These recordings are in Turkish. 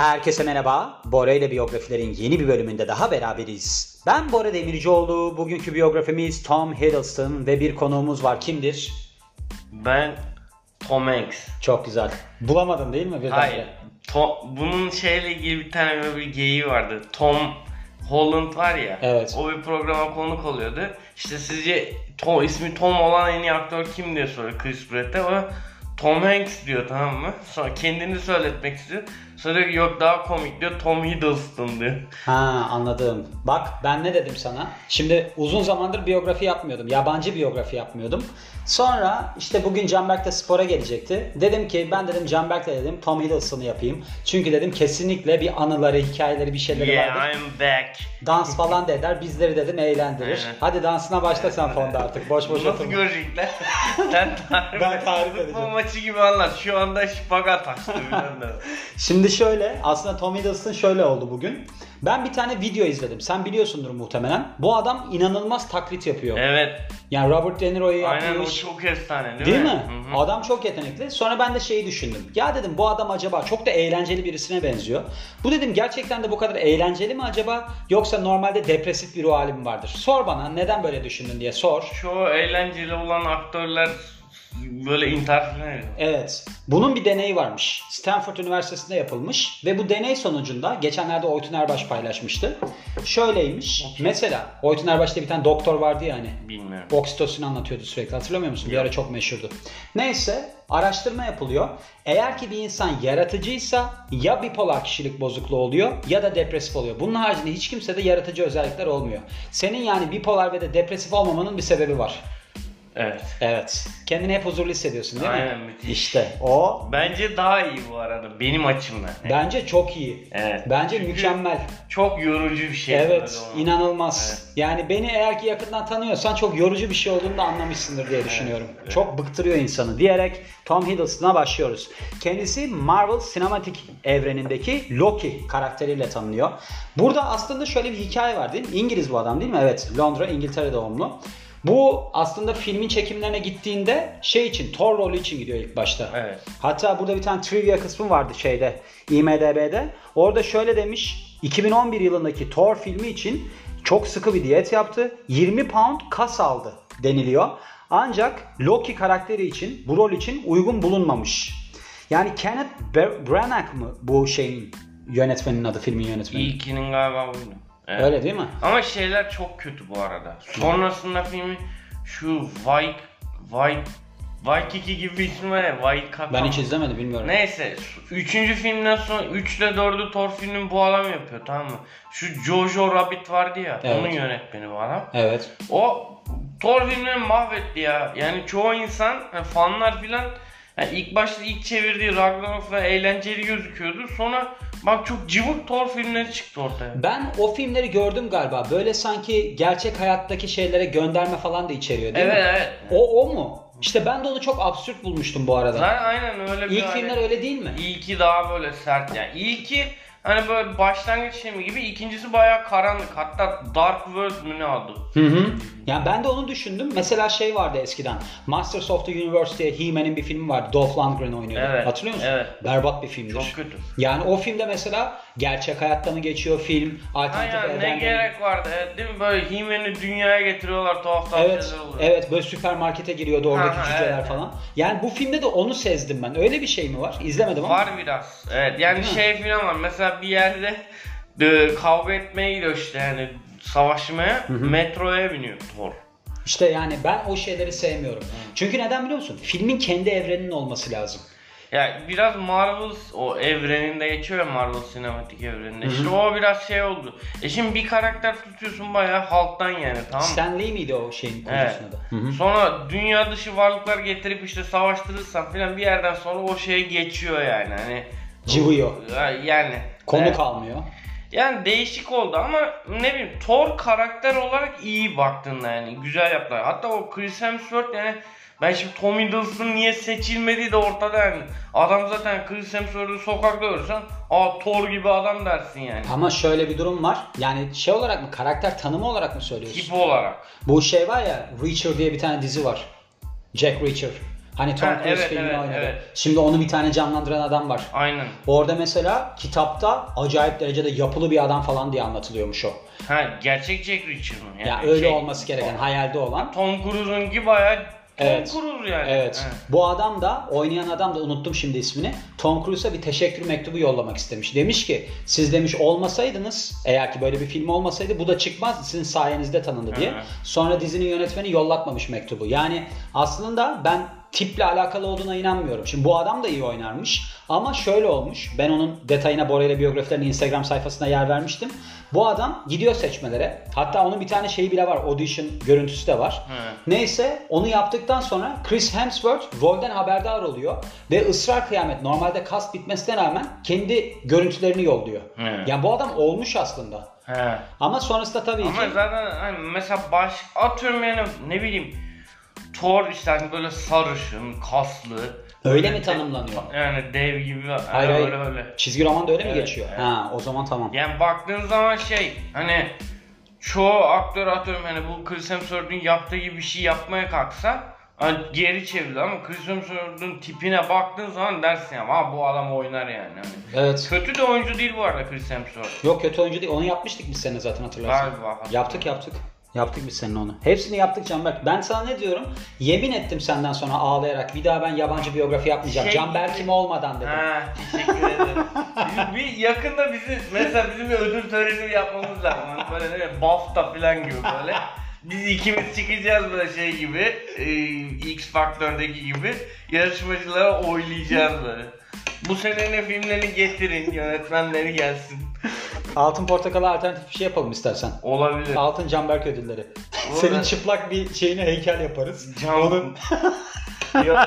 Herkese merhaba. Bora ile biyografilerin yeni bir bölümünde daha beraberiz. Ben Bora Demircioğlu. Bugünkü biyografimiz Tom Hiddleston ve bir konuğumuz var. Kimdir? Ben Tom Hanks. Çok güzel. Bulamadın değil mi? birdenbire? Hayır. Tom, bunun şeyle ilgili bir tane böyle bir geyiği vardı. Tom Holland var ya. Evet. O bir programa konuk oluyordu. İşte sizce Tom, ismi Tom olan en iyi aktör kim diye soruyor Chris Pratt'e. O Tom Hanks diyor tamam mı? Sonra kendini söyletmek istiyor. Sonra yok daha komik diyor Tom Hiddleston diyor. Ha anladım. Bak ben ne dedim sana? Şimdi uzun zamandır biyografi yapmıyordum. Yabancı biyografi yapmıyordum. Sonra işte bugün Canberk de spora gelecekti. Dedim ki ben dedim Canberk'le dedim Tom Hiddleston'ı yapayım. Çünkü dedim kesinlikle bir anıları, hikayeleri bir şeyleri vardır. Yeah I'm back. Dans falan da eder. Bizleri dedim eğlendirir. Aynen. Hadi dansına başla sen fonda artık. Boş boş Nasıl oturma. görecekler? Sen tarif Ben tarif edeceğim. maçı gibi anlat. Şu anda şipagat açtı ne. Şimdi şöyle aslında Tom Hiddleston şöyle oldu bugün. Ben bir tane video izledim. Sen biliyorsundur muhtemelen. Bu adam inanılmaz taklit yapıyor. Evet. Yani Robert De Niro'yu Aynen o yapmış. çok efsane değil, Değil mi? mi? Hı hı. Adam çok yetenekli. Sonra ben de şeyi düşündüm. Ya dedim bu adam acaba çok da eğlenceli birisine benziyor. Bu dedim gerçekten de bu kadar eğlenceli mi acaba? Yoksa normalde depresif bir ruh hali mi vardır? Sor bana neden böyle düşündün diye sor. Çoğu eğlenceli olan aktörler böyle ediyor. Evet. Bunun bir deneyi varmış. Stanford Üniversitesi'nde yapılmış ve bu deney sonucunda geçenlerde Oytun Erbaş paylaşmıştı. Şöyleymiş. Mesela Oytun Erbaş'ta bir tane doktor vardı ya hani. Bilmiyorum. Oksitosin anlatıyordu sürekli. Hatırlamıyor musun? Bir Yok. ara çok meşhurdu. Neyse araştırma yapılıyor. Eğer ki bir insan yaratıcıysa ya bipolar kişilik bozukluğu oluyor ya da depresif oluyor. Bunun haricinde hiç kimsede yaratıcı özellikler olmuyor. Senin yani bipolar ve de depresif olmamanın bir sebebi var. Evet. Evet. Kendini hep huzurlu hissediyorsun değil mi? Aynen, müthiş. İşte o Bence daha iyi bu arada benim açımdan. bence çok iyi. Evet. Bence Çünkü mükemmel. Çok yorucu bir şey. Evet, böyle inanılmaz. Evet. Yani beni eğer ki yakından tanıyorsan çok yorucu bir şey olduğunu da anlamışsındır diye düşünüyorum. Çok bıktırıyor insanı diyerek Tom Hiddleston'a başlıyoruz. Kendisi Marvel sinematik evrenindeki Loki karakteriyle tanınıyor. Burada aslında şöyle bir hikaye var değil mi? İngiliz bu adam değil mi? Evet, Londra, İngiltere doğumlu. Bu aslında filmin çekimlerine gittiğinde şey için, Thor rolü için gidiyor ilk başta. Evet. Hatta burada bir tane trivia kısmı vardı şeyde IMDB'de. Orada şöyle demiş 2011 yılındaki Thor filmi için çok sıkı bir diyet yaptı. 20 pound kas aldı deniliyor. Ancak Loki karakteri için bu rol için uygun bulunmamış. Yani Kenneth Br- Branagh mı bu şeyin yönetmenin adı filmin yönetmeni? İlkinin galiba buydu. Evet. Öyle değil mi? Ama şeyler çok kötü bu arada. Sonrasında filmi şu White White Waikiki gibi bir isim var ya Waikaka Ben hiç izlemedim bilmiyorum. Neyse üçüncü filmden sonra 3 ile 4'ü Thor filmini bu adam yapıyor tamam mı? Şu Jojo Rabbit vardı ya Evet. onun yönetmeni bu adam. Evet. O Thor filmlerini mahvetti ya. Yani çoğu insan yani fanlar filan yani ilk başta ilk çevirdiği Ragnarok falan eğlenceli gözüküyordu. Sonra bak çok cıvık Thor filmleri çıktı ortaya. Ben o filmleri gördüm galiba. Böyle sanki gerçek hayattaki şeylere gönderme falan da içeriyor değil Evet mi? evet. O o mu? İşte ben de onu çok absürt bulmuştum bu arada. Zaten aynen öyle bir İlk hani- filmler öyle değil mi? İlki daha böyle sert yani. İlki hani böyle başlangıç filmi gibi ikincisi bayağı karanlık. Hatta Dark World mü ne adı? Hı hı. Yani ben de onu düşündüm. Mesela şey vardı eskiden. Masters of the Universe diye He-Man'in bir filmi vardı. Dolph Lundgren oynuyordu. Evet, Hatırlıyor musun? evet. Berbat bir filmdir. Çok kötü. Yani o filmde mesela gerçek hayatta mı geçiyor film? Alternatif Aynen ne evrende mi? gerek vardı evet, değil mi? Böyle He-Man'i dünyaya getiriyorlar tuhaf tuhaf Evet, şeyler oluyor. evet böyle süpermarkete giriyordu oradaki Ha, ha, cüceler evet. falan. Yani bu filmde de onu sezdim ben. Öyle bir şey mi var? İzlemedim ama. Var biraz. Evet yani Değil mi? şey falan var. Mesela bir yerde e, kavga etmeye gidiyor işte yani savaşmaya. Metroya biniyor Thor. İşte yani ben o şeyleri sevmiyorum. Çünkü neden biliyor musun? Filmin kendi evreninin olması lazım. Yani biraz Marvel o evreninde geçiyor ya Marvel sinematik evreninde. İşte o biraz şey oldu. E şimdi bir karakter tutuyorsun bayağı halktan yani tamam mı? Stan Lee miydi o şeyin Evet. konusunda da? Hı. Sonra dünya dışı varlıklar getirip işte savaştırırsan filan bir yerden sonra o şeye geçiyor yani hani. Cıvıyor. Ya- Yani. Konu Evet. kalmıyor. Yani değişik oldu ama ne bileyim Thor karakter olarak iyi baktığında yani güzel yaptılar. Hatta o Chris Hemsworth yani ben şimdi Tom Hiddleston niye seçilmediği de ortada yani. Adam zaten Chris Hemsworth'u sokakta görürsen aa Thor gibi adam dersin yani. Ama şöyle bir durum var. Yani şey olarak mı karakter tanımı olarak mı söylüyorsun? Tip olarak. Bu şey var ya Reacher diye bir tane dizi var. Jack Reacher. Hani Tom Cruise evet, filmini evet, oynadı. evet. Şimdi onu bir tane canlandıran adam var. Aynen. Orada mesela kitapta acayip derecede yapılı bir adam falan diye anlatılıyormuş o. Ha gerçek Jack Reacher mı? Ya Yani öyle şey- olması gereken hayalde olan. Tom Cruise'un gibi bayağı Tom Evet. Cruise yani. Evet. Bu adam da oynayan adam da unuttum şimdi ismini. Tom Cruise'a bir teşekkür mektubu yollamak istemiş. Demiş ki siz demiş olmasaydınız eğer ki böyle bir film olmasaydı bu da çıkmazdı sizin sayenizde tanındı diye. Hı. Sonra dizinin yönetmeni yollatmamış mektubu. Yani aslında ben tiple alakalı olduğuna inanmıyorum. Şimdi bu adam da iyi oynarmış ama şöyle olmuş. Ben onun detayına Bora ile biyografilerini Instagram sayfasına yer vermiştim. Bu adam gidiyor seçmelere. Hatta onun bir tane şeyi bile var. Audition görüntüsü de var. Hı. Neyse onu yaptıktan sonra Chris Hemsworth rolden haberdar oluyor ve ısrar kıyamet normalde kast bitmesine rağmen kendi görüntülerini yolluyor. Hı. Yani bu adam olmuş aslında. He. Ama sonrasında tabii Ama ki zaten hani mesela baş atıyorum yani ne bileyim Thor işte hani böyle sarışın, kaslı. Öyle mi tanımlanıyor? Yani dev gibi. hayır yani hayır öyle öyle. çizgi romanda öyle mi Evet, geçiyor? evet. Ha o zaman tamam. Yani baktığın zaman şey hani çoğu aktör atıyorum hani bu Chris Hemsworth'un yaptığı gibi bir şey yapmaya kalksa hani geri çevrilir ama Chris Hemsworth'un tipine baktığın zaman dersin ya "Aa, bu adam oynar yani. Hani. Evet. Kötü de oyuncu değil bu arada Chris Hemsworth. Yok kötü oyuncu değil. Onu yapmıştık biz seninle zaten hatırlarsın. Galiba. Yaptık yaptık. Yaptık biz seninle onu. Hepsini yaptık Canberk. Ben sana ne diyorum? Yemin ettim senden sonra ağlayarak bir daha ben yabancı biyografi yapmayacağım. Şey- Canberk'im olmadan dedim. Ha, teşekkür ederim. Bir yakında bizi mesela bizim bir ödül töreni yapmamız lazım. Hani böyle ne bileyim, BAFTA falan gibi böyle. Biz ikimiz çıkacağız böyle şey gibi. e, X Factor'daki gibi. Yarışmacılara oylayacağız böyle. Bu senenin filmlerini getirin, yönetmenleri gelsin. Altın portakala alternatif bir şey yapalım istersen. Olabilir. Altın Canberk ödülleri. Senin çıplak bir şeyine heykel yaparız. Can- Onun... Yok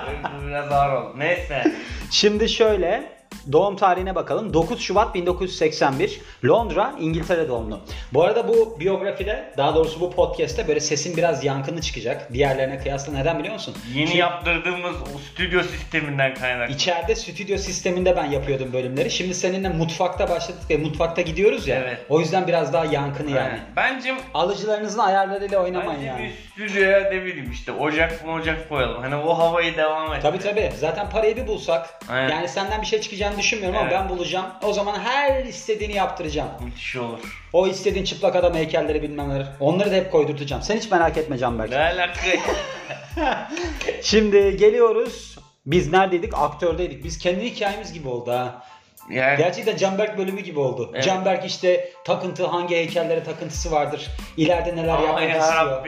biraz ağır oldu. Neyse. Şimdi şöyle doğum tarihine bakalım. 9 Şubat 1981 Londra, İngiltere doğumlu. Bu arada bu biyografide daha doğrusu bu podcast'te böyle sesin biraz yankını çıkacak. Diğerlerine kıyasla neden biliyor musun? Yeni Çünkü yaptırdığımız o stüdyo sisteminden kaynaklı. İçeride stüdyo sisteminde ben yapıyordum bölümleri. Şimdi seninle mutfakta başladık ve mutfakta gidiyoruz ya. Evet. O yüzden biraz daha yankını yani. Yani. Bence Alıcılarınızın ayarlarıyla oynamayın Bence yani. bir stüdyoya ne bileyim işte ocak mı ocak koyalım. Hani o havayı devam et. Tabii tabii. Zaten parayı bir bulsak Aynen. yani senden bir şey çıkacağını düşünmüyorum ama Evet. ben bulacağım. O zaman her istediğini yaptıracağım. Müthiş olur. O istediğin çıplak adam heykelleri bilmem neler. Onları da hep koydurtacağım. Sen hiç merak etme Canberk. Ne alaka? Şimdi geliyoruz. Biz neredeydik? Aktördeydik. Biz kendi hikayemiz gibi oldu ha. Yani Gerçekten Canberk bölümü gibi oldu. Evet. Canberk işte takıntı hangi heykellere takıntısı vardır. İleride neler yapmak istiyor.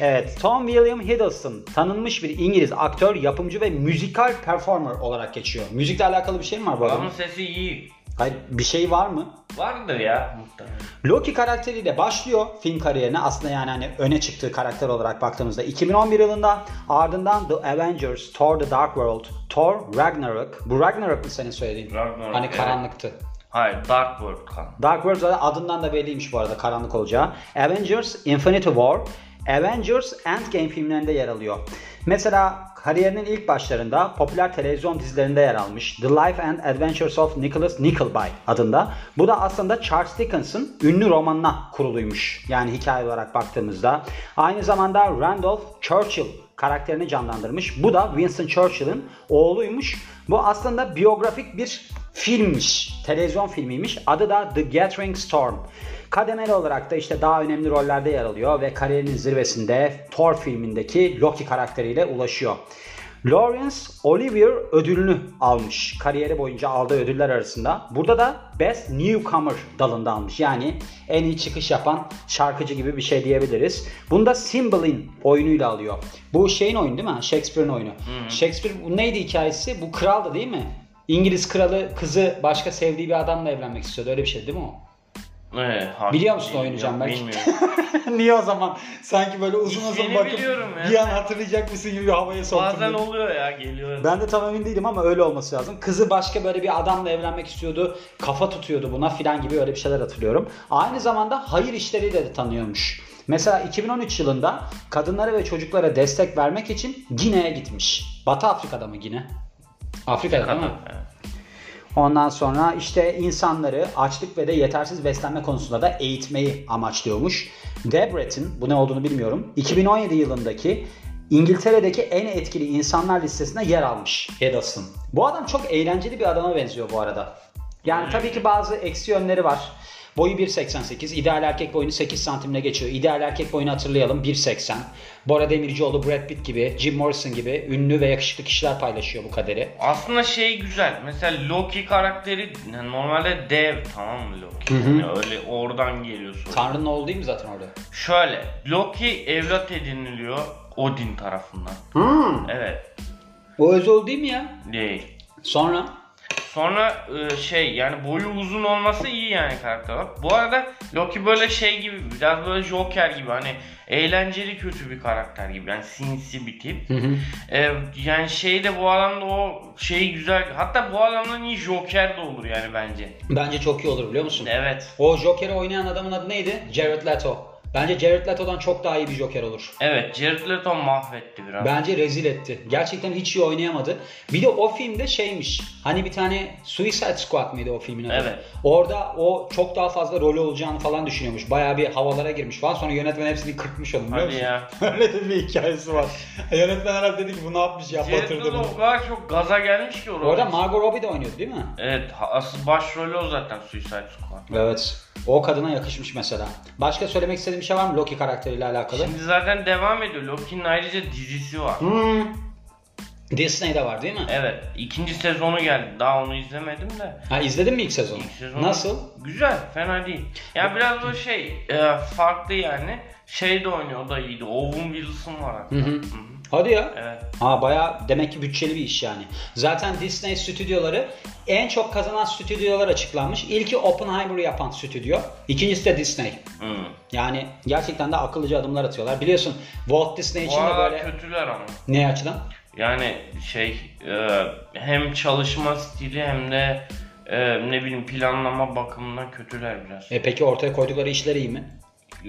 Evet, Tom William Hiddleston tanınmış bir İngiliz aktör, yapımcı ve müzikal performer olarak geçiyor. Müzikle alakalı bir şey mi var bu Adamın adamın? sesi iyi. Hayır, bir şey var mı? Vardır ya muhtemelen. Loki karakteriyle başlıyor film kariyerine. Aslında yani hani öne çıktığı karakter olarak baktığımızda 2011 yılında ardından The Avengers, Thor The Dark World, Thor Ragnarok. Bu Ragnarok mu senin söylediğin? Ragnarok, Hani evet. karanlıktı. Hayır Dark World kan. Dark World zaten adından da belliymiş bu arada karanlık olacağı. Avengers Infinity War, Avengers Endgame filmlerinde yer alıyor. Mesela kariyerinin ilk başlarında popüler televizyon dizilerinde yer almış. The Life and Adventures of Nicholas Nickleby adında. Bu da aslında Charles Dickens'ın ünlü romanına kuruluymuş. Yani hikaye olarak baktığımızda. Aynı zamanda Randolph Churchill karakterini canlandırmış. Bu da Winston Churchill'in oğluymuş. Bu aslında biyografik bir filmmiş. Televizyon filmiymiş. Adı da The Gathering Storm. Kademeli olarak da işte daha önemli rollerde yer alıyor ve kariyerinin zirvesinde Thor filmindeki Loki karakteriyle ulaşıyor. Lawrence Olivier ödülünü almış. Kariyeri boyunca aldığı ödüller arasında. Burada da Best Newcomer dalında almış. Yani en iyi çıkış yapan şarkıcı gibi bir şey diyebiliriz. Bunu da Cymbal'in oyunuyla alıyor. Bu şeyin oyunu değil mi? Shakespeare'in oyunu. Shakespeare bu neydi hikayesi? Bu kraldı değil mi? İngiliz kralı kızı başka sevdiği bir adamla evlenmek istiyordu. Öyle bir şey değil mi o? Evet. Biliyor musun Bilmiyorum, Canberk? Bilmiyorum. Niye o zaman? Sanki böyle uzun uzun bakıp bir an hatırlayacak mısın gibi havaya soktun. Bazen beni. oluyor ya geliyor. Ben de tam emin değilim ama öyle olması lazım. Kızı başka böyle bir adamla evlenmek istiyordu. Kafa tutuyordu buna filan gibi öyle bir şeyler hatırlıyorum. Aynı zamanda hayır işleriyle de tanıyormuş. Mesela 2013 yılında kadınlara ve çocuklara destek vermek için Gine'ye gitmiş. Batı Afrika'da mı Gine? Afrika'da değil mi? Evet. Ondan sonra işte insanları açlık ve de yetersiz beslenme konusunda da eğitmeyi amaçlıyormuş. Debrett'in, bu ne olduğunu bilmiyorum, 2017 yılındaki İngiltere'deki en etkili insanlar listesine yer almış Hiddleston. Bu adam çok eğlenceli bir adama benziyor bu arada. Yani tabii ki bazı eksi yönleri var. Boyu 1.88. İdeal erkek boyunu 8 santimle geçiyor. İdeal erkek boyunu hatırlayalım 1.80. Bora Demircioğlu, Brad Pitt gibi, Jim Morrison gibi ünlü ve yakışıklı kişiler paylaşıyor bu kaderi. Aslında şey güzel. Mesela Loki karakteri normalde dev tamam mı Loki? Yani öyle oradan geliyor soru. Tanrı'nın oğlu değil mi zaten orada? Şöyle Loki evlat ediniliyor Odin tarafından. Hmm. Evet. O Özol değil mi ya? Değil. Sonra? Sonra e, şey yani boyu uzun olması iyi yani karakter olarak. Bu arada Loki böyle şey gibi biraz böyle Joker gibi hani eğlenceli kötü bir karakter gibi yani sinsi bir tip. Hı hı. E, yani şey de bu adamda o şeyi güzel hatta bu adamdan iyi Joker de olur yani bence. Bence çok iyi olur biliyor musun? Evet. O Joker'i oynayan adamın adı neydi? Jared Leto. Bence Jared Leto'dan çok daha iyi bir Joker olur. Evet Jared Leto mahvetti biraz. Bence rezil etti. Gerçekten hiç iyi oynayamadı. Bir de o filmde şeymiş. Hani bir tane Suicide Squad mıydı o filmin adı? Evet. Orada o çok daha fazla rolü olacağını falan düşünüyormuş. Bayağı bir havalara girmiş falan. Sonra yönetmen hepsini kırpmış onu biliyor Hadi musun? ya. Öyle de bir hikayesi var. yönetmen herhalde dedi ki bu ne yapmış ya Jared batırdı Leto bunu. o kadar çok gaza gelmiş ki orada. Orada Margot Robbie de oynuyordu değil mi? Evet asıl başrolü o zaten Suicide Squad. Evet. O kadına yakışmış mesela. Başka söylemek istediğim bir şey var mı Loki karakteriyle alakalı? Şimdi zaten devam ediyor. Loki'nin ayrıca dizisi var. Hmm. Disney'de var değil mi? Evet. ikinci sezonu geldi. Daha onu izlemedim de. Ha izledin mi ilk sezonu? İlk sezonu Nasıl? Güzel. Fena değil. Ya biraz böyle şey e, farklı yani. Şey de oynuyor o da iyiydi. Owen Wilson var hatta. Hı hı. Hı hı. Hadi ya. Evet. Ha baya demek ki bütçeli bir iş yani. Zaten Disney stüdyoları en çok kazanan stüdyolar açıklanmış. İlki Oppenheimer'ı yapan stüdyo. İkincisi de Disney. Hı. Yani gerçekten de akıllıca adımlar atıyorlar. Biliyorsun Walt Disney için de böyle kötüler ama. ne açıdan? Yani şey e, hem çalışma stili hem de e, ne bileyim planlama bakımından kötüler biraz. E peki ortaya koydukları işler iyi mi?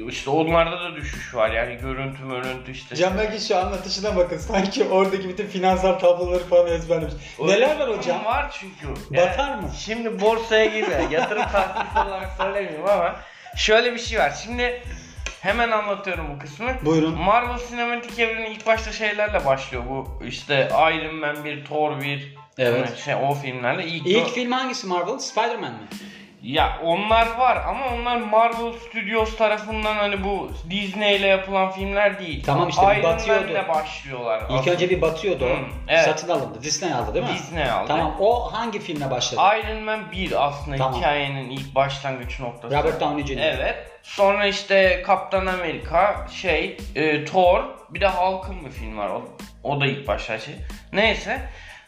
İşte onlarda da düşüş var yani görüntü görüntü işte. Can belki şu anlatışına bakın. Sanki oradaki bütün finansal tabloları falan ezberlemiş. Neler var hocam? Var çünkü. Batar mı? Şimdi borsaya girme. Yatırım tavsiyesi olarak söylemiyorum ama şöyle bir şey var. Şimdi hemen anlatıyorum bu kısmı. Buyurun. Marvel sinematik evreni ilk başta şeylerle başlıyor. Bu işte Iron Man 1, Thor 1 Evet. şey o filmlerle ilk, İlk o- film hangisi Marvel? Spider-Man mi? Ya onlar var ama onlar Marvel Studios tarafından hani bu Disney ile yapılan filmler değil. Tamam işte, Iron batıyordu. Man'le başlıyorlar. İlk önce bir batıyordu o. Hı, evet. Satın alındı. Disney aldı değil mi? Disney aldı. Tamam o hangi filmle başladı? Iron Man 1 aslında Tamam. hikayenin ilk başlangıç noktası. Robert Downey Jr. Evet. Sonra işte Kaptan Amerika, şey, e, Thor, bir de Hulk'ın bir film var. O, o da ilk başta şey. Neyse.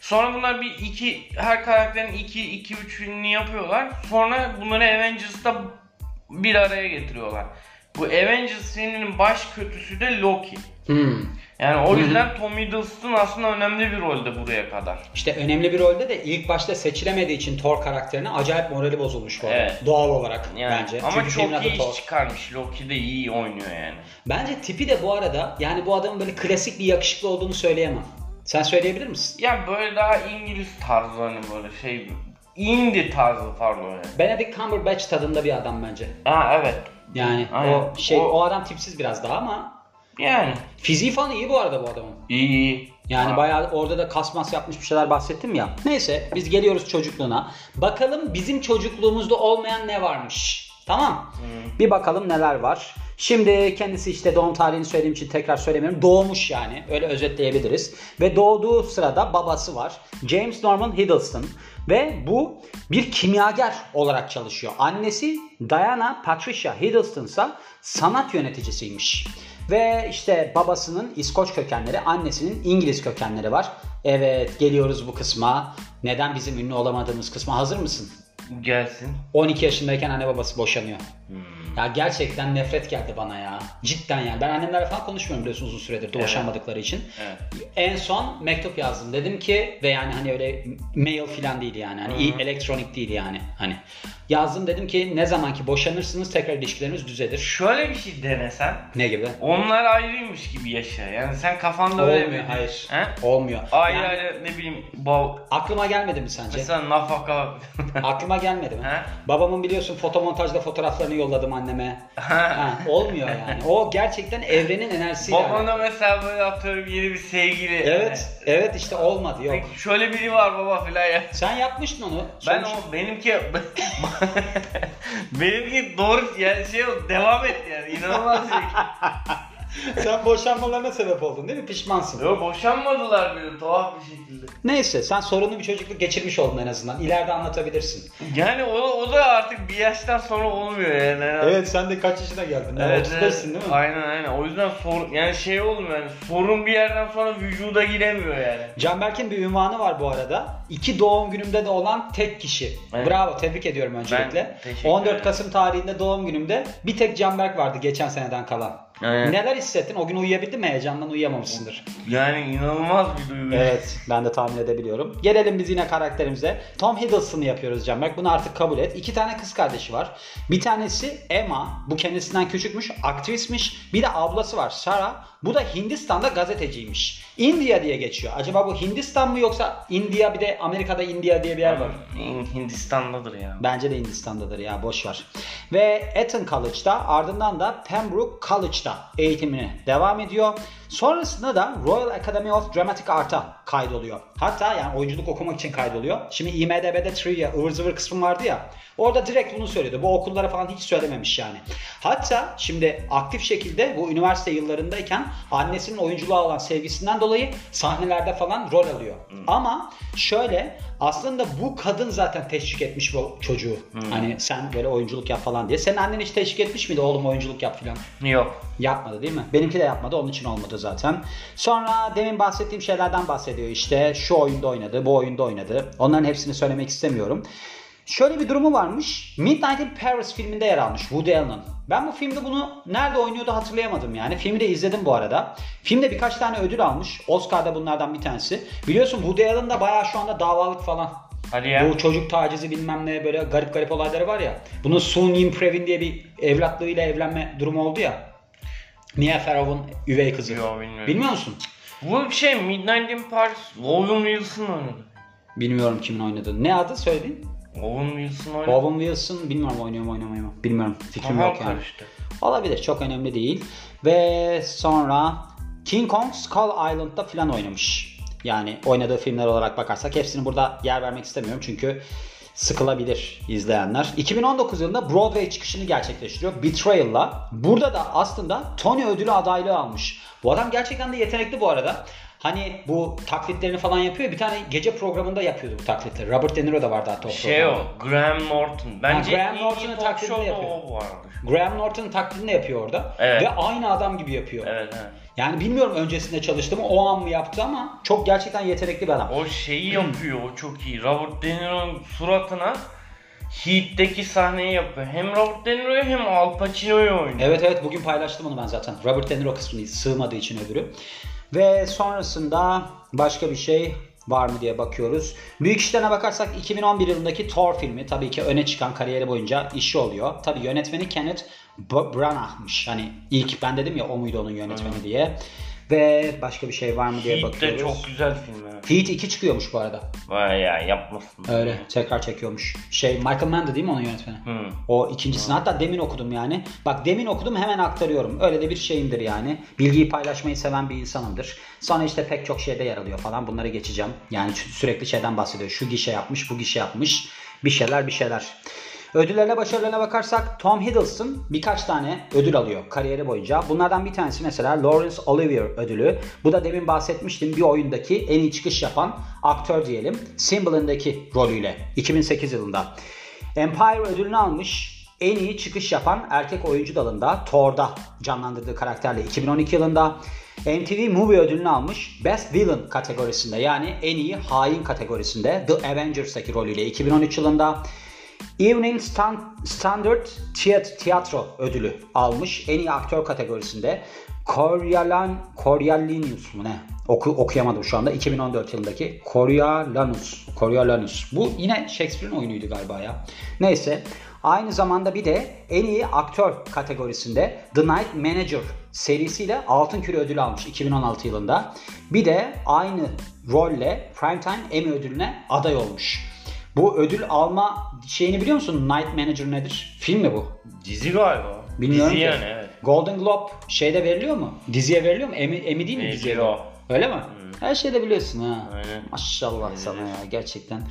Sonra bunlar bir iki her karakterin iki iki üç filmini yapıyorlar. Sonra bunları Avengers'ta bir araya getiriyorlar. Bu Avengers filminin baş kötüsü de Loki. Hmm. Yani o yüzden Tom Hiddleston aslında önemli bir rolde buraya kadar. İşte önemli bir rolde de ilk başta seçilemediği için Thor karakterine acayip morali bozulmuş bu arada. Evet. Doğal olarak Yani bence. ama Çünkü çok iyi Thor. çıkarmış. Loki de iyi oynuyor yani. Bence tipi de bu arada yani bu adamın böyle klasik bir yakışıklı olduğunu söyleyemem. Sen söyleyebilir misin? Ya böyle daha İngiliz tarzı hani böyle şey indie tarzı pardon yani. Benedict Cumberbatch tadında bir adam bence. Ha evet. Yani Aynen. o şey O- o... adam tipsiz biraz daha ama Yani fiziği falan iyi bu arada bu adamın. iyi iyi. Yani Ha. bayağı orada da kasmas yapmış bir şeyler bahsettim ya. Neyse biz geliyoruz çocukluğuna. Bakalım bizim çocukluğumuzda olmayan ne varmış. Tamam. Bir bakalım neler var. Şimdi kendisi işte doğum tarihini söylediğim için tekrar söylemiyorum. Doğmuş yani. Öyle özetleyebiliriz. Ve doğduğu sırada babası var. James Norman Hiddleston. Ve bu bir kimyager olarak çalışıyor. Annesi Diana Patricia Hiddleston ise sanat yöneticisiymiş. Ve işte babasının İskoç kökenleri, annesinin İngiliz kökenleri var. Evet geliyoruz bu kısma. Neden bizim ünlü olamadığımız kısma hazır mısın? Gelsin. 12 yaşındayken anne babası boşanıyor. Hmm. Ya gerçekten nefret geldi bana ya. Cidden yani. Ben annemlerle falan konuşmuyorum biliyorsun uzun süredir Evet. boşanmadıkları için. Evet. En son mektup yazdım. Dedim ki ve yani hani öyle mail falan değil yani. Hani Hı hı. elektronik değil yani. Hani Yazdım dedim ki ne zaman ki boşanırsınız tekrar ilişkileriniz düzelir. Şöyle bir şey denesen. Ne gibi? Onlar ayrıymış gibi yaşa. Yani sen kafanda öyle mi? hayır. He? Olmuyor. Ayrı Yani ayrı ne bileyim bal. aklıma gelmedi mi sence? Mesela nafaka. Aklıma gelmedi mi? He? Babamın biliyorsun fotomontajda fotoğraflarını yolladım anneme. Ha, olmuyor yani. O gerçekten evrenin enerjisiyle. Babana mesela böyle atıyorum yeni bir sevgili. Evet, evet işte olmadı yok. Peki şöyle biri var baba filan ya. Sen yapmıştın onu. Ben Sonuç- o benimki benimki doğru yani şey devam et yani inanılmaz şey. Sen boşanmalarına sebep oldun değil mi? Pişmansın. Yok boşanmadılar böyle tuhaf bir şekilde. Neyse sen sorunlu bir çocukluk geçirmiş oldun en azından. İleride anlatabilirsin. Yani o, o da artık bir yaştan sonra olmuyor yani. sen de kaç yaşına geldin? Evet, evet. değil mi? Aynen aynen. O yüzden sor yani şey olmuyor yani sorun bir yerden sonra vücuda giremiyor yani. Canberk'in bir ünvanı var bu arada. İki doğum günümde de olan tek kişi. Evet. Bravo, tebrik ediyorum öncelikle. Ben teşekkür 14 ederim. Kasım tarihinde doğum günümde bir tek Canberk vardı geçen seneden kalan. Evet. Neler hissettin? O gün uyuyabildin mi? Heyecandan uyuyamamışsındır. Yani inanılmaz bir duygu. Evet, ben de tahmin edebiliyorum. Gelelim biz yine karakterimize. Tom Hiddleston'ı yapıyoruz Canberk. Bunu artık kabul et. İki tane kız kardeşi var. Bir tanesi Emma. Bu kendisinden küçükmüş. Aktrismiş. Bir de ablası var Sarah. Bu da Hindistan'da gazeteciymiş. India diye geçiyor. Acaba bu Hindistan mı yoksa India bir de Amerika'da India diye bir yer var. Hindistan'dadır ya. Bence de Hindistan'dadır ya boş ver. Ve Eton College'da ardından da Pembroke College'da eğitimine devam ediyor. Sonrasında da Royal Academy of Dramatic Art'a kaydoluyor. Hatta yani oyunculuk okumak için kaydoluyor. Şimdi IMDB'de trivia ıvır zıvır kısmı vardı ya. Orada direkt bunu söyledi. Bu okullara falan hiç söylememiş yani. Hatta şimdi aktif şekilde bu üniversite yıllarındayken annesinin oyunculuğa olan sevgisinden dolayı sahnelerde falan rol alıyor. Ama şöyle aslında bu kadın zaten teşvik etmiş bu çocuğu. Hani sen böyle oyunculuk yap falan diye. Senin annen hiç teşvik etmiş miydi oğlum oyunculuk yap falan? Yok. Yapmadı değil mi? Benimki de yapmadı. Onun için olmadı zaten. Sonra demin bahsettiğim şeylerden bahsediyor işte. Şu oyunda oynadı, bu oyunda oynadı. Onların hepsini söylemek istemiyorum. Şöyle bir durumu varmış. Midnight in Paris filminde yer almış Woody Allen. Ben bu filmde bunu nerede oynuyordu hatırlayamadım yani. Filmi de izledim bu arada. Filmde birkaç tane ödül almış. Oscar'da bunlardan bir tanesi. Biliyorsun Woody Allen da bayağı şu anda davalık falan. Hadi ya. Bu çocuk tacizi bilmem ne böyle garip garip olayları var ya. Bunun Soon Yim Previn diye bir evlatlığıyla evlenme durumu oldu ya. Mia Farrow'un üvey kızı. Yo, bilmiyorum. Bilmiyor musun? Bu bir şey Midnight in Paris. Owen Wilson oynadı. Bilmiyorum kimin oynadığını. Ne adı söyledin? Owen Wilson oynadı. Owen Wilson bilmiyorum oynuyor mu oynamıyor mu. Bilmiyorum. Fikrim Kafam yok yani. karıştı. Olabilir. Çok önemli değil. Ve sonra King Kong Skull Island'da filan oynamış. Yani oynadığı filmler olarak bakarsak hepsini burada yer vermek istemiyorum çünkü sıkılabilir izleyenler. 2019 yılında Broadway çıkışını gerçekleştiriyor Betrayal'la. Burada da aslında Tony ödülü adaylığı almış. Bu adam gerçekten de yetenekli bu arada. Hani bu taklitlerini falan yapıyor. Bir tane gece programında yapıyordu bu taklitleri. Robert De Niro da vardı hatta o Şey o. Graham Norton. Bence Graham ilk Norton'un taklidini yapıyor. o. Graham Norton'un taklidini yapıyor orada. Evet. Ve aynı adam gibi yapıyor. Evet evet. Yani bilmiyorum öncesinde çalıştı mı o an mı yaptı ama çok gerçekten yetenekli bir adam. O şeyi yapıyor, o çok iyi. Robert De Niro'nun suratına Heat'teki sahneyi yapıyor. Hem Robert De Niro'yu hem Al Pacino'yu oynuyor. Evet evet bugün paylaştım onu ben zaten. Robert De Niro kısmını sığmadığı için öbürü. Ve sonrasında başka bir şey var mı diye bakıyoruz. Büyük işlerine bakarsak 2011 yılındaki Thor filmi tabii ki öne çıkan kariyeri boyunca işi oluyor. Tabii yönetmeni Kenneth Branagh'mış. Hani ilk ben dedim ya o muydu onun yönetmeni diye. Ve başka bir şey var mı diye Heat bakıyoruz. de çok güzel film. Evet. Heat 2 çıkıyormuş bu arada. Vay ya yapmasın. Öyle tekrar çekiyormuş. Şey Michael Mann değil mi onun yönetmeni? Hı. O ikincisini hatta demin okudum yani. Bak demin okudum hemen aktarıyorum. Öyle de bir şeyimdir yani. Bilgiyi paylaşmayı seven bir insanımdır. Sonra işte pek çok şeyde yer alıyor falan. Bunları geçeceğim. Yani sü- sürekli şeyden bahsediyor. Şu gişe yapmış, bu gişe yapmış. Bir şeyler bir şeyler. Ödüllerine başarılarına bakarsak Tom Hiddleston birkaç tane ödül alıyor kariyeri boyunca. Bunlardan bir tanesi mesela Laurence Olivier ödülü. Bu da demin bahsetmiştim bir oyundaki en iyi çıkış yapan aktör diyelim. Symbol'ındaki rolüyle 2008 yılında. Empire ödülünü almış en iyi çıkış yapan erkek oyuncu dalında Thor'da canlandırdığı karakterle 2012 yılında. MTV Movie ödülünü almış Best Villain kategorisinde yani en iyi hain kategorisinde The Avengers'taki rolüyle 2013 yılında. Evening Stan- Standard Tiyat- Tiyatro ödülü almış. En iyi aktör kategorisinde. Coriolan, Coriolanus mu ne? Oku, okuyamadım şu anda. 2014 yılındaki Coriolanus. Coriolanus. Bu yine Shakespeare'in oyunuydu galiba ya. Neyse. Aynı zamanda bir de en iyi aktör kategorisinde The Night Manager serisiyle Altın Küre ödülü almış 2016 yılında. Bir de aynı rolle Primetime Emmy ödülüne aday olmuş. Bu ödül alma şeyini biliyor musun? Night Manager nedir? Film mi bu? Dizi galiba. Bilmiyorum Dizi ki. yani evet. Golden Globe şeyde veriliyor mu? Diziye veriliyor mu? Emmy, Emmy değil mi Veriliyor. diziye? Öyle mi? Her şeyde biliyorsun ha. Aynen. Maşallah sana ya gerçekten.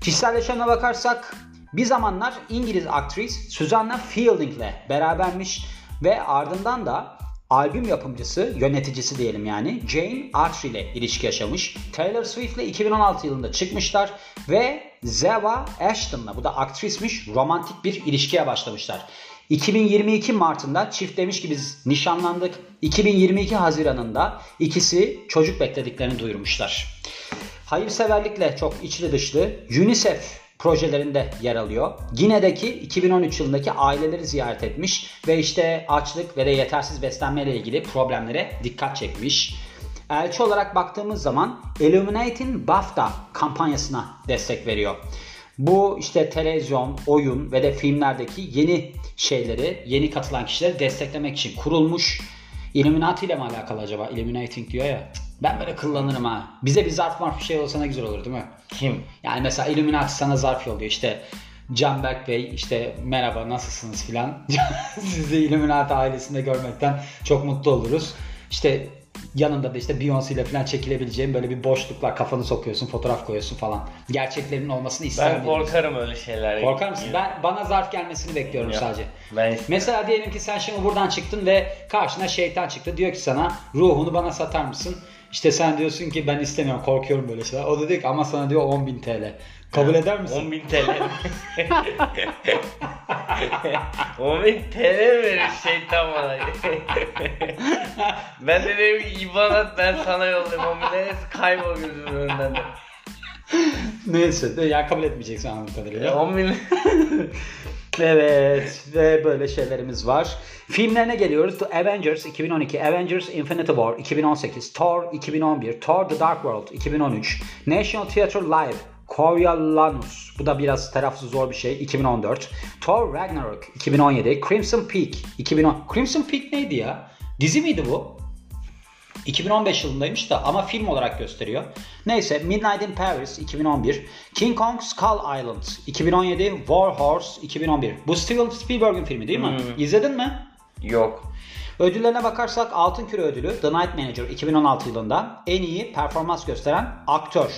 Kişisel yaşamına bakarsak bir zamanlar İngiliz aktris Susanna Fielding'le berabermiş ve ardından da albüm yapımcısı, yöneticisi diyelim yani Jane Archer ile ilişki yaşamış. Taylor Swift ile 2016 yılında çıkmışlar ve Zeva Ashton'la bu da aktrismiş romantik bir ilişkiye başlamışlar. 2022 Mart'ında çift demiş ki biz nişanlandık. 2022 Haziran'ında ikisi çocuk beklediklerini duyurmuşlar. Hayırseverlikle çok içli dışlı UNICEF projelerinde yer alıyor. Gine'deki 2013 yılındaki aileleri ziyaret etmiş ve işte açlık ve de yetersiz beslenme ile ilgili problemlere dikkat çekmiş. Elçi olarak baktığımız zaman Illuminating BAFTA kampanyasına destek veriyor. Bu işte televizyon, oyun ve de filmlerdeki yeni şeyleri, yeni katılan kişileri desteklemek için kurulmuş. Illuminati ile mi alakalı acaba? Illuminating diyor ya. Ben böyle kullanırım ha. Bize bir zarf var bir şey olsa ne güzel olur değil mi? Kim? Yani mesela Illuminati sana zarf yolluyor işte Canberk Bey işte merhaba nasılsınız filan. Sizi Illuminati ailesinde görmekten çok mutlu oluruz. İşte yanında da işte Beyoncé ile falan çekilebileceğin böyle bir boşluklar kafanı sokuyorsun fotoğraf koyuyorsun falan. Gerçeklerinin olmasını Ben ister miydin? korkarım öyle şeyler. Korkar mısın? Ben bana zarf gelmesini bekliyorum Yok. sadece. Ben Mesela diyelim ki sen şimdi buradan çıktın ve karşına şeytan çıktı. Diyor ki sana ruhunu bana satar mısın? İşte sen diyorsun ki ben istemiyorum korkuyorum böyle şeyler. O da diyor ki ama sana diyor 10.000 TL. Kabul eder misin? 10.000 TL. 10.000 TL verir şeytan bana. ben de dedim ki İban at ben sana yollayayım 10.000 TL kaybol gözümün önünden de. Neyse de ya kabul etmeyeceksin anladığım kadarıyla. 10.000 Evet ve böyle şeylerimiz var. Filmlerine geliyoruz. The Avengers 2012, Avengers Infinity War 2018, Thor 2011, Thor The Dark World 2013, National Theatre Live Coriolanus bu da biraz telaffuzu zor bir şey 2014 Thor Ragnarok 2017 Crimson Peak 2010 Crimson Peak neydi ya? Dizi miydi bu? 2015 yılındaymış da ama film olarak gösteriyor. Neyse Midnight in Paris 2011, King Kong Skull Island 2017, War Horse 2011. Bu Steven Spielberg'in filmi değil mi? İzledin mi? Yok. Ödüllerine bakarsak Altın Küre ödülü The Night Manager 2016 yılında en iyi performans gösteren aktör.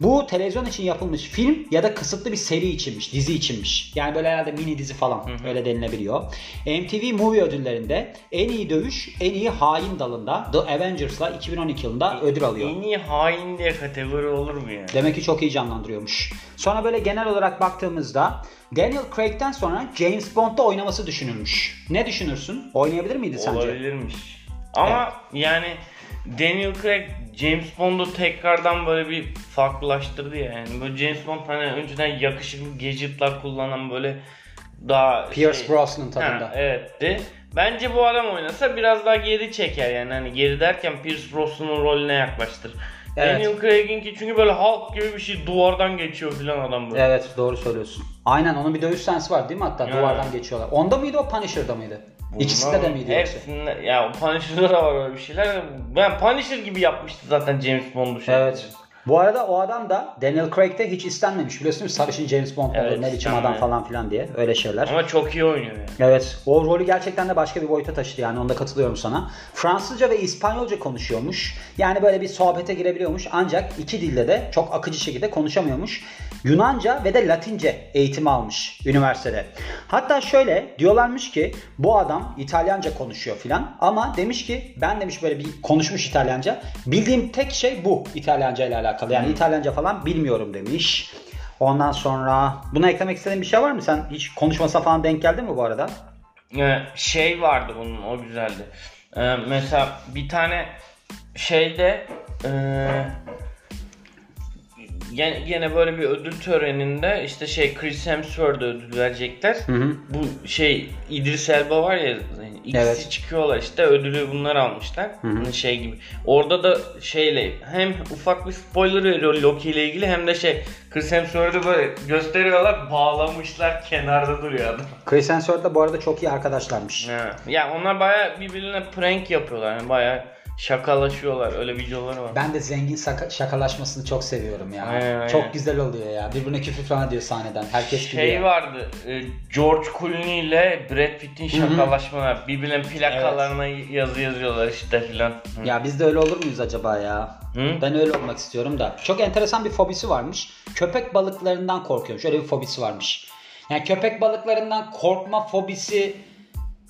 Bu televizyon için yapılmış film ya da kısıtlı bir seri içinmiş, dizi içinmiş. Yani böyle herhalde mini dizi falan öyle denilebiliyor. MTV Movie ödüllerinde en iyi dövüş, en iyi hain dalında The Avengers'la 2012 yılında ödül alıyor. En iyi hain diye kategori olur mu ya? Demek ki çok iyi canlandırıyormuş. Sonra böyle genel olarak baktığımızda Daniel Craig'den sonra James Bond'da oynaması düşünülmüş. Ne düşünürsün? Oynayabilir miydi sence? Olabilirmiş. Ama yani Daniel Craig James Bond'u tekrardan böyle bir farklılaştırdı ya. Yani böyle James Bond hani önceden yakışıklı gadgetlar kullanan böyle daha Pierce şey- Brosnan tadında. Ha, evetti. Bence bu adam oynasa biraz daha geri çeker yani hani geri derken Pierce Brosnan'ın rolüne yaklaştır. Evet. Daniel Craig'inki çünkü böyle halk gibi bir şey duvardan geçiyor filan adam böyle. Evet doğru söylüyorsun. Aynen onun bir dövüş sensi var değil mi hatta Evet. duvardan geçiyorlar. Onda mıydı o Punisher'da mıydı? İkisinde de miydi yoksa? Hepsinde, ya Punisher'da da var öyle bir şeyler. Ben Punisher gibi yapmıştı zaten James Bond'u şey. Evet. Bu arada o adam da Daniel Craig'de hiç istenmemiş biliyorsun değil mi? Sarışın James Bond Evet, olur ne biçim adam falan filan diye öyle şeyler. Ama çok iyi oynuyor yani. Evet. O rolü gerçekten de başka bir boyuta taşıdı yani onda katılıyorum sana. Fransızca ve İspanyolca konuşuyormuş. Yani böyle bir sohbete girebiliyormuş ancak iki dilde de çok akıcı şekilde konuşamıyormuş. Yunanca ve de Latince eğitimi almış üniversitede. Hatta şöyle diyorlarmış ki bu adam İtalyanca konuşuyor filan ama demiş ki ben demiş böyle bir konuşmuş İtalyanca. Bildiğim tek şey bu İtalyanca ile alakalı. Yani İtalyanca falan bilmiyorum demiş. Ondan sonra buna eklemek istediğin bir şey var mı? Sen hiç konuşmasa falan denk geldin mi bu arada? Ee, şey vardı bunun o güzeldi. Ee, mesela bir tane şeyde ee, Gene, gene böyle bir ödül töreninde işte şey Chris Hemsworth'a ödül verecekler. Hı hı. Bu şey İdris Elba var ya ikisi Evet. çıkıyorlar işte ödülü bunlar almışlar. Hani Şey gibi. Orada da şeyle hem ufak bir spoiler veriyor Loki ile ilgili hem de şey Chris Hemsworth'ı böyle gösteriyorlar bağlamışlar kenarda duruyor adam. Chris Hemsworth da bu arada çok iyi arkadaşlarmış. Ha. Ya onlar baya birbirine prank yapıyorlar. Yani baya şakalaşıyorlar. Öyle videoları var. Ben de zengin şaka- şakalaşmasını çok seviyorum ya. Aynen, aynen. Çok güzel oluyor ya. Birbirine küfür falan diyor sahneden. Herkes şey gülüyor. vardı. e, George Clooney ile Brad Pitt'in şakalaşmalar. Birbirine plakalarına yazı yazıyorlar işte filan. Hı. Ya biz de öyle olur muyuz acaba ya? Hı? Ben öyle olmak istiyorum da. Çok enteresan bir fobisi varmış. Köpek balıklarından korkuyormuş. Öyle bir fobisi varmış. Yani köpek balıklarından korkma fobisi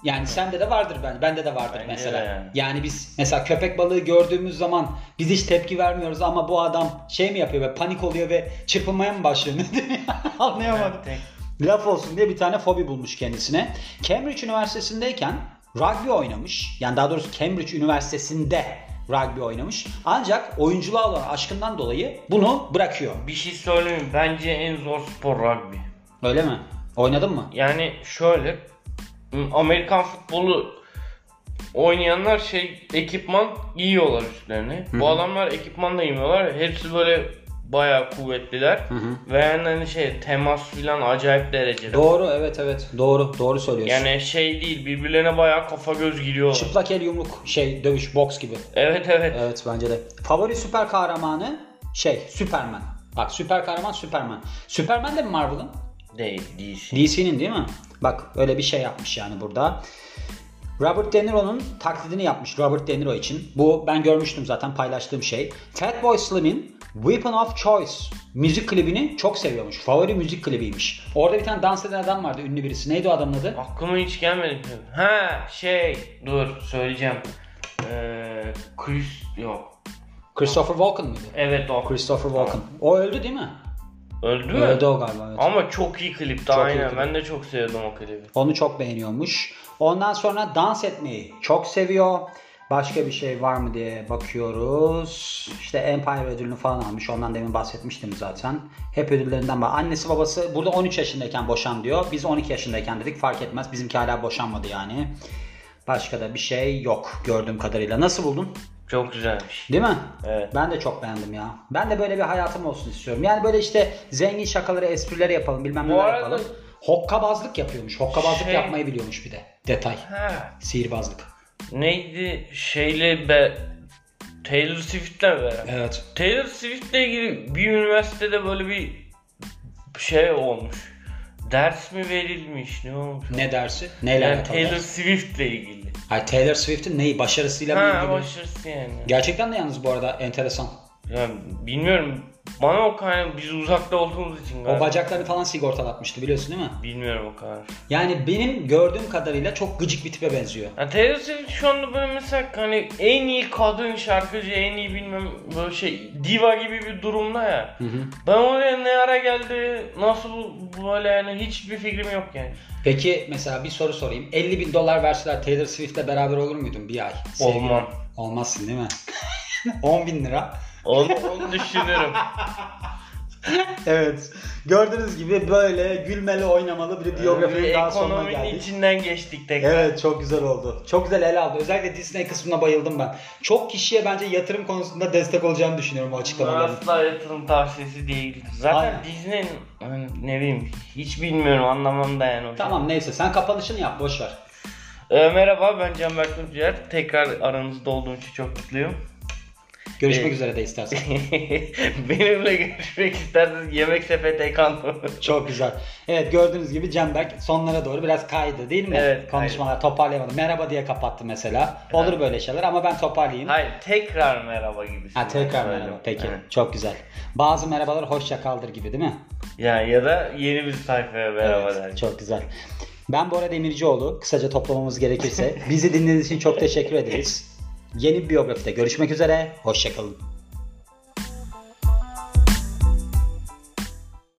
yani sende de vardır ben. Bende de vardır Bence mesela. de yani. Yani biz mesela köpek balığı gördüğümüz zaman biz hiç tepki vermiyoruz ama bu adam şey mi yapıyor ve panik oluyor ve çırpınmaya mı başlıyor? Nedir ya? Anlayamadım. Tek- Laf olsun diye bir tane fobi bulmuş kendisine. Cambridge Üniversitesi'ndeyken rugby oynamış. Yani daha doğrusu Cambridge Üniversitesi'nde rugby oynamış. Ancak oyunculuğa olan aşkından dolayı bunu bırakıyor. Bir şey söyleyeyim mi? Bence en zor spor rugby. Öyle mi? Oynadın mı? Yani şöyle Amerikan futbolu oynayanlar şey ekipman giyiyorlar üstlerine. Bu adamlar ekipman da giymiyorlar. Hepsi böyle bayağı kuvvetliler. Ve yani hani şey temas filan acayip derecede. Doğru evet evet. Doğru doğru söylüyorsun. Yani şey değil birbirlerine bayağı kafa göz giriyorlar. Çıplak el yumruk şey dövüş boks gibi. Evet evet. Evet bence de. Favori süper kahramanı şey Superman. Bak süper kahraman Superman. Superman de mi Marvel'ın? Değil DC. DC'nin değil mi? Bak öyle bir şey yapmış yani burada. Robert De Niro'nun taklidini yapmış Robert De Niro için. Bu ben görmüştüm zaten paylaştığım şey. Fatboy Slim'in Weapon of Choice müzik klibini çok seviyormuş. Favori müzik klibiymiş. Orada bir tane dans eden adam vardı ünlü birisi. Neydi o adamın adı? Aklıma hiç gelmedi. Ha şey dur söyleyeceğim. Ee, Chris yok. Christopher Walken mıydı? Evet o. Christopher Walken. O öldü değil mi? Öldü mü? Öldü o galiba. Evet. Ama çok iyi klipti Çok iyi aynen. klip. Ben de çok sevdim o klibi. Onu çok beğeniyormuş. Ondan sonra dans etmeyi çok seviyor. Başka bir şey var mı diye bakıyoruz. İşte Empire ödülünü falan almış. Ondan demin bahsetmiştim zaten. Hep ödüllerinden var. Annesi babası burada 13 yaşındayken boşan diyor. Biz 12 yaşındayken dedik fark etmez. Bizimki hala boşanmadı yani. Başka da bir şey yok gördüğüm kadarıyla. Nasıl buldun? Çok güzelmiş. Değil mi? Evet. Ben de çok beğendim ya. Ben de böyle bir hayatım olsun istiyorum. Yani böyle işte zengin şakaları, esprileri yapalım, bilmem Bu neler arada- yapalım. Hokkabazlık yapıyormuş. Hokkabazlık Şey- yapmayı biliyormuş bir de. Detay. Ha. Sihirbazlık. Neydi şeyle be Taylor Swift'le beraber. Evet. Taylor Swift'le ilgili bir üniversitede böyle bir şey olmuş. Ders mi verilmiş ne olmuş? Ne dersi? Neyle Yani alakalı? Taylor ders? Swift'le ilgili. Hayır, Taylor Swift'in neyi? Başarısıyla mı Ha ilgili? başarısı yani. Gerçekten de yalnız bu arada enteresan. Ya bilmiyorum. Bana o kadar biz uzakta olduğumuz için O galiba. bacaklarını falan sigortalatmıştı biliyorsun değil mi? Bilmiyorum o kadar. Yani benim gördüğüm kadarıyla çok gıcık bir tipe benziyor. Ya Taylor Swift şu anda böyle mesela hani en iyi kadın şarkıcı, en iyi bilmem böyle şey diva gibi bir durumda ya. Ben oraya ne ara geldi, nasıl böyle yani hiçbir fikrim yok yani. Peki mesela bir soru sorayım. 50 bin dolar verseler Taylor Swift'le beraber olur muydun bir ay? Sevgili- Olmam. Olmazsın değil mi? 10 bin lira. Onu, onu düşünürüm. Evet. Gördüğünüz gibi böyle gülmeli oynamalı bir biyografinin daha sonuna ekonominin geldik. içinden geçtik tekrar. Evet çok güzel oldu. Çok güzel ele aldı. Özellikle Disney kısmına bayıldım ben. Çok kişiye bence yatırım konusunda destek olacağını düşünüyorum o açıklamaların. Asla yatırım tavsiyesi değil. Zaten Aynen. Disney'in hani ne bileyim hiç bilmiyorum anlamam da yani o şey. Tamam neyse sen kapanışını yap boş ver. Ee, merhaba ben Canberk Tuncer. Tekrar aranızda olduğum için çok mutluyum. Görüşmek Ee, üzere de istersen. Benimle görüşmek isterseniz Yemek Sepeti ekranı. Çok güzel. Evet gördüğünüz gibi Cemberk sonlara doğru biraz kaydı değil mi? Evet, Konuşmalar toparlayamadı. Merhaba diye kapattı mesela. Olur böyle şeyler ama ben toparlayayım. Hayır tekrar merhaba gibisi. Ha tekrar merhaba. Peki çok güzel. Bazı merhabalar hoşça kaldır gibi değil mi? Ya ya da yeni bir sayfaya merhaba Evet, der. Çok güzel. Ben Bora Demircioğlu. Kısaca toplamamız gerekirse. Bizi dinlediğiniz için çok teşekkür ederiz. Yeni bir biyografide görüşmek üzere. Hoşçakalın.